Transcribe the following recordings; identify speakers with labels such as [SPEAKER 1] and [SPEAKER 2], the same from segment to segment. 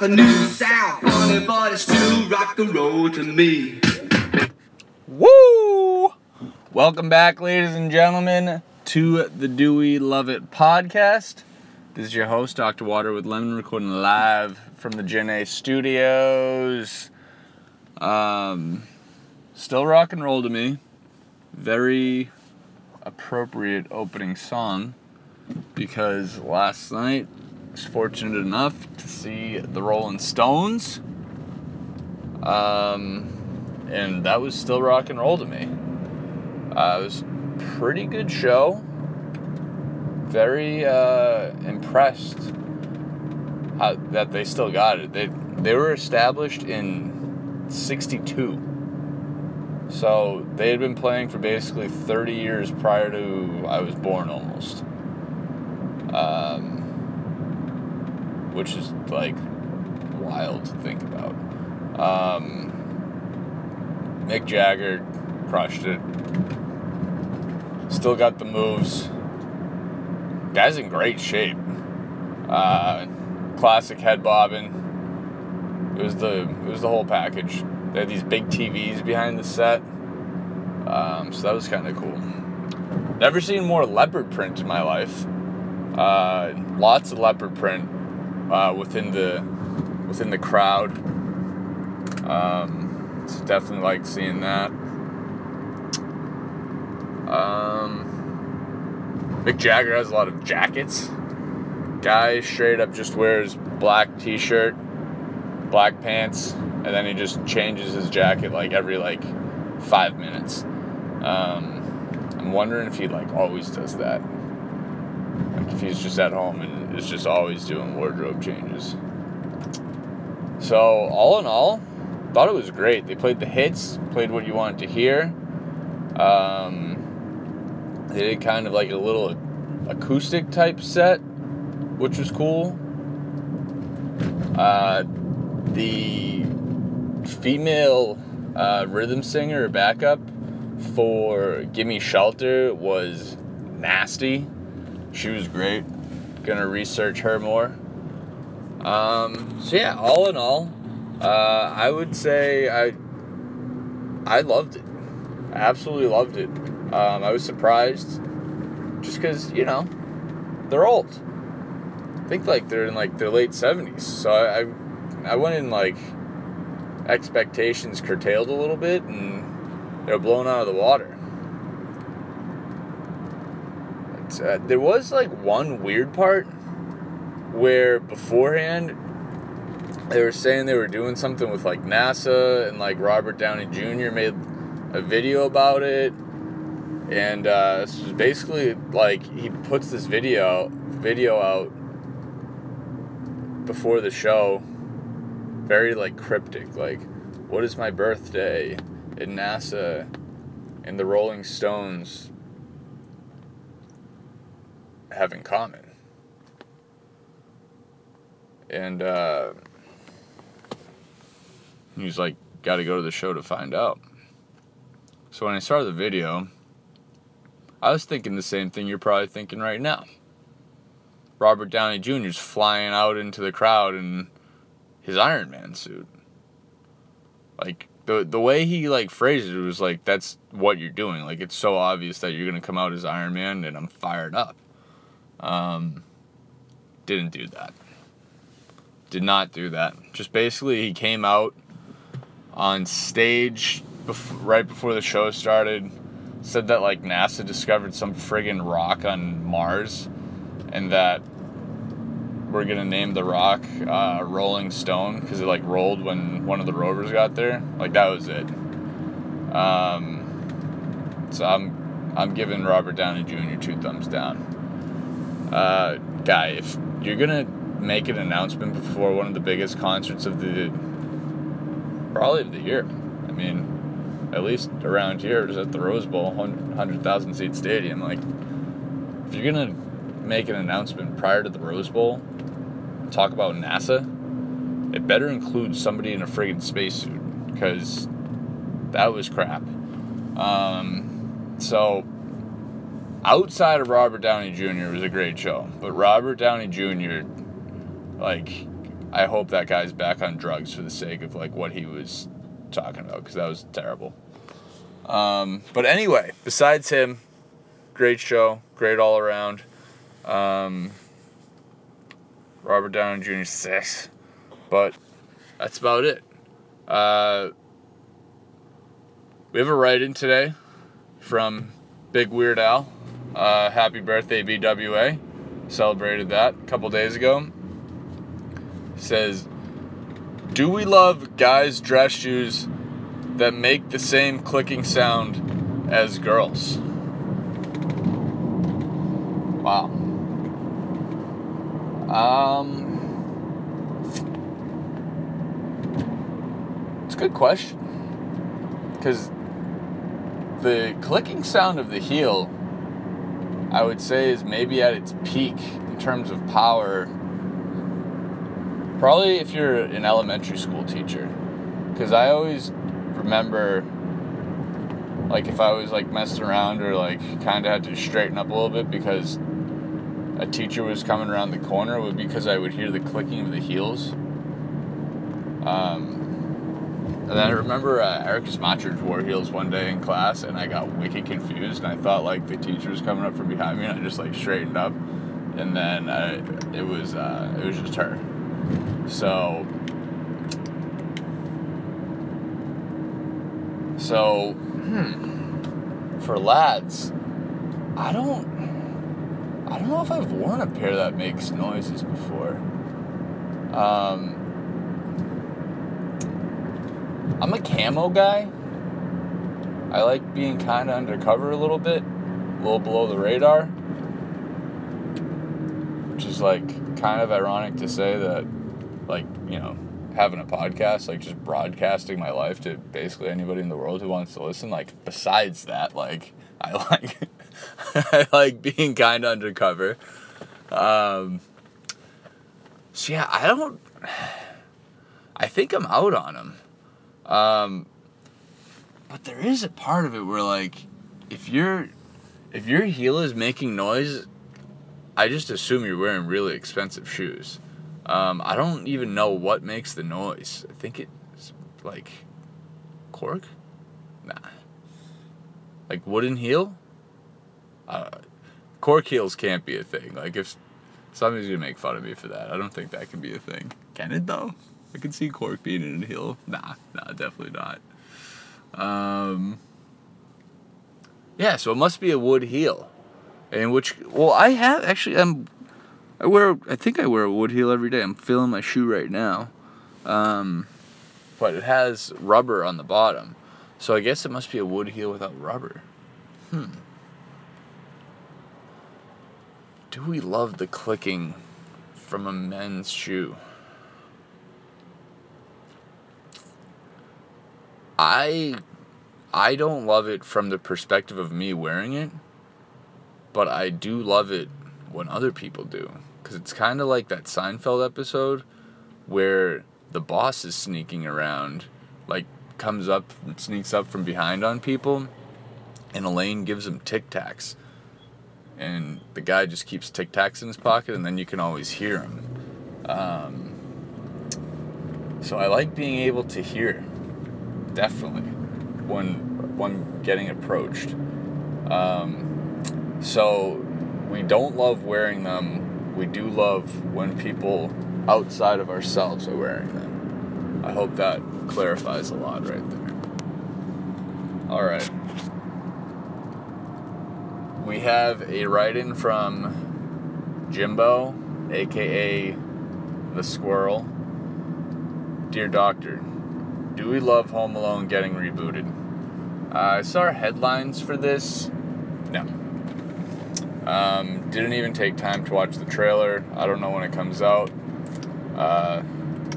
[SPEAKER 1] the new sound, funny, but it's still rock and roll to me.
[SPEAKER 2] Woo! Welcome back, ladies and gentlemen, to the Do We Love It podcast. This is your host, Dr. Water with Lemon, recording live from the Gen A studios. Um, still rock and roll to me. Very appropriate opening song because last night was fortunate enough to see the Rolling Stones. Um, and that was still rock and roll to me. Uh, it was pretty good show. Very uh, impressed how, that they still got it. They they were established in '62, so they had been playing for basically 30 years prior to I was born, almost. Um, which is like wild to think about. Um, Mick Jagger crushed it. Still got the moves. Guy's in great shape. Uh, classic head bobbing. It was the it was the whole package. They had these big TVs behind the set, um, so that was kind of cool. Never seen more leopard print in my life. Uh, lots of leopard print uh, within the within the crowd. Um, so definitely like seeing that. Um, Mick Jagger has a lot of jackets. Guy straight up just wears black t-shirt, black pants, and then he just changes his jacket like every like five minutes. Um, I'm wondering if he like always does that. If he's just at home and is just always doing wardrobe changes. So all in all, thought it was great. They played the hits, played what you wanted to hear. Um, they did kind of like a little acoustic type set, which was cool. Uh, the female uh, rhythm singer backup for Gimme Shelter was nasty. She was great. Gonna research her more. Um, so yeah, all in all, uh, I would say I I loved it. I absolutely loved it. Um, I was surprised, just because you know they're old. I think like they're in like their late seventies. So I, I I went in like expectations curtailed a little bit, and they're blown out of the water. Uh, there was like one weird part where beforehand they were saying they were doing something with like NASA and like Robert Downey Jr. made a video about it, and uh, this was basically like he puts this video video out before the show, very like cryptic, like what is my birthday, and NASA, and the Rolling Stones have in common. And uh, he was like, got to go to the show to find out. So when I started the video, I was thinking the same thing you're probably thinking right now. Robert Downey Jr. is flying out into the crowd in his Iron Man suit. Like the the way he like phrased it was like that's what you're doing. Like it's so obvious that you're gonna come out as Iron Man, and I'm fired up. Um, didn't do that. Did not do that. Just basically, he came out on stage bef- right before the show started, said that like NASA discovered some friggin' rock on Mars, and that we're gonna name the rock uh, Rolling Stone because it like rolled when one of the rovers got there. Like that was it. Um, so I'm I'm giving Robert Downey Jr. two thumbs down. Uh, guy, if you're gonna make an announcement before one of the biggest concerts of the probably of the year, I mean, at least around here, at the Rose Bowl, hundred thousand seat stadium. Like, if you're gonna make an announcement prior to the Rose Bowl, talk about NASA, it better include somebody in a friggin' spacesuit. because that was crap. Um, so outside of Robert Downey Jr. was a great show, but Robert Downey Jr. like I hope that guy's back on drugs for the sake of like what he was talking about because that was terrible. Um, but anyway, besides him, great show, great all around. Um, Robert Downey Jr. six, but that's about it. Uh, we have a write-in today from Big Weird Al. Uh, happy birthday, BWA. Celebrated that a couple days ago. Says, do we love guys' dress shoes that make the same clicking sound as girls? Wow. Um, it's a good question. Because the clicking sound of the heel, I would say, is maybe at its peak in terms of power. Probably if you're an elementary school teacher. Because I always remember, like, if I was like messing around or like kind of had to straighten up a little bit because a teacher was coming around the corner, would be because I would hear the clicking of the heels. Um, and then I remember uh, Ericus Matchers wore heels one day in class, and I got wicked confused, and I thought like the teacher was coming up from behind me, and I just like straightened up, and then I, it was uh, it was just her. So, so hmm, for lads, I don't. I don't know if I've worn a pair that makes noises before. Um, I'm a camo guy. I like being kind of undercover a little bit, a little below the radar. Which is like kind of ironic to say that, like, you know, having a podcast, like just broadcasting my life to basically anybody in the world who wants to listen. Like, besides that, like, I like. I like being kind of undercover. Um, so yeah, I don't. I think I'm out on him. Um, but there is a part of it where like, if your if your heel is making noise, I just assume you're wearing really expensive shoes. Um, I don't even know what makes the noise. I think it's like cork. Nah. Like wooden heel uh, cork heels can't be a thing. Like if somebody's gonna make fun of me for that, I don't think that can be a thing. Can it though? I can see cork being in a heel. Nah, nah, definitely not. Um, yeah, so it must be a wood heel, and which well I have actually I'm I wear I think I wear a wood heel every day. I'm feeling my shoe right now, um, but it has rubber on the bottom, so I guess it must be a wood heel without rubber. Hmm. Do we love the clicking from a men's shoe? I I don't love it from the perspective of me wearing it, but I do love it when other people do cuz it's kind of like that Seinfeld episode where the boss is sneaking around like comes up sneaks up from behind on people and Elaine gives him tic tacs and the guy just keeps tic tacs in his pocket, and then you can always hear him. Um, so I like being able to hear, definitely, when when getting approached. Um, so we don't love wearing them. We do love when people outside of ourselves are wearing them. I hope that clarifies a lot right there. All right we have a write in from Jimbo, aka the Squirrel. Dear Doctor, do we love Home Alone getting rebooted? Uh, I saw headlines for this. No. Um, didn't even take time to watch the trailer. I don't know when it comes out. Uh,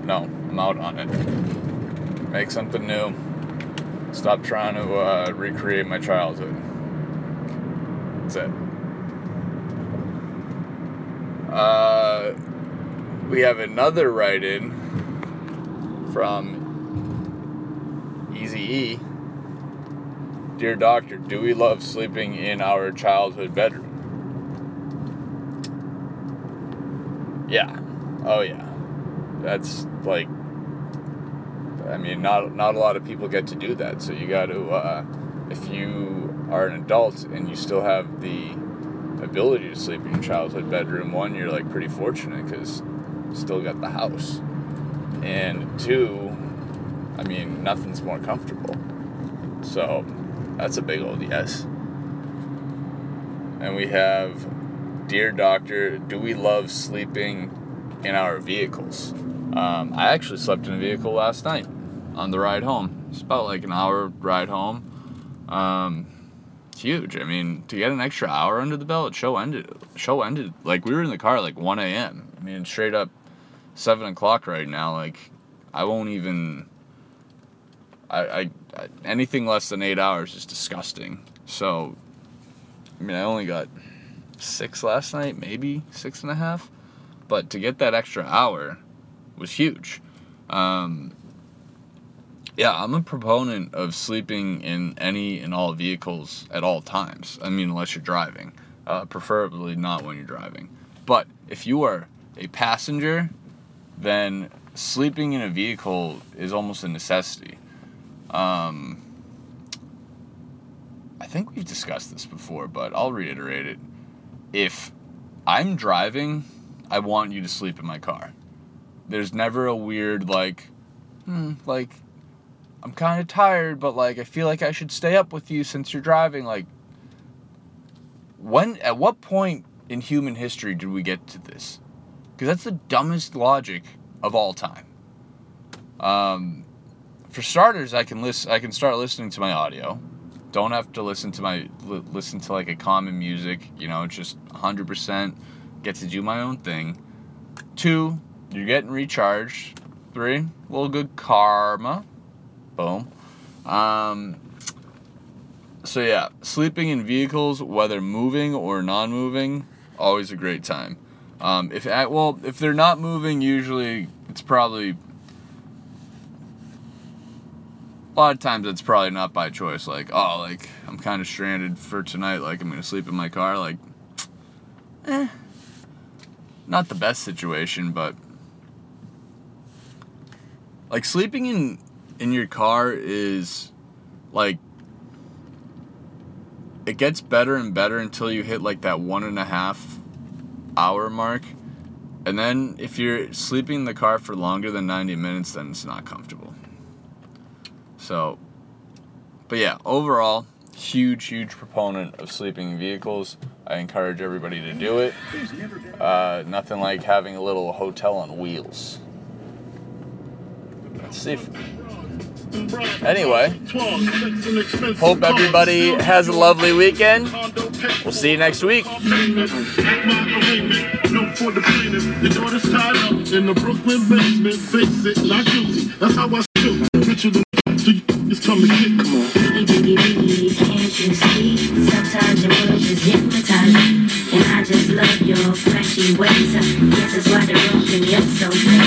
[SPEAKER 2] no, I'm out on it. Make something new. Stop trying to uh, recreate my childhood. That's it. Uh, we have another write in from Dear doctor, do we love sleeping in our childhood bedroom? Yeah. Oh yeah. That's like I mean not not a lot of people get to do that. So you got to uh, if you are an adult and you still have the ability to sleep in your childhood bedroom, one you're like pretty fortunate cuz still got the house. And two, I mean, nothing's more comfortable. So that's a big old yes. And we have Dear Doctor, do we love sleeping in our vehicles? Um, I actually slept in a vehicle last night on the ride home. It's about like an hour ride home. Um, huge. I mean, to get an extra hour under the belt, show ended. Show ended. Like we were in the car like 1 a.m. I mean, straight up seven o'clock right now. Like I won't even. I, I, I anything less than eight hours is disgusting. So, I mean, I only got six last night, maybe six and a half, but to get that extra hour was huge. Um, yeah, I'm a proponent of sleeping in any and all vehicles at all times. I mean, unless you're driving, uh, preferably not when you're driving. But if you are a passenger, then sleeping in a vehicle is almost a necessity. Um, I think we've discussed this before, but I'll reiterate it. If I'm driving, I want you to sleep in my car. There's never a weird, like, hmm, like, I'm kind of tired, but like, I feel like I should stay up with you since you're driving. Like, when, at what point in human history did we get to this? Because that's the dumbest logic of all time. Um, for starters, I can listen. I can start listening to my audio. Don't have to listen to my li- listen to like a common music. You know, just 100% get to do my own thing. Two, you're getting recharged. Three, a little good karma. Boom. Um, so yeah, sleeping in vehicles, whether moving or non-moving, always a great time. Um, if well, if they're not moving, usually it's probably a lot of times it's probably not by choice. Like, oh, like I'm kind of stranded for tonight. Like I'm gonna sleep in my car. Like, eh, not the best situation, but like sleeping in in your car is like it gets better and better until you hit like that one and a half hour mark. And then if you're sleeping in the car for longer than 90 minutes, then it's not comfortable. So, but yeah, overall, huge, huge proponent of sleeping in vehicles. I encourage everybody to do it. Uh, nothing like having a little hotel on wheels. Let's see. If, anyway, hope everybody has a lovely weekend. We'll see you next week.
[SPEAKER 3] For the plaintiff. Your daughter's tied up in the Brooklyn basement. Face it, not guilty. That's how I feel. Picture the so come me.
[SPEAKER 4] Itty bitty bitty, can't you see? Sometimes your words just hypnotize me. And I just love your flashy ways. Guess that's why they're me up so late.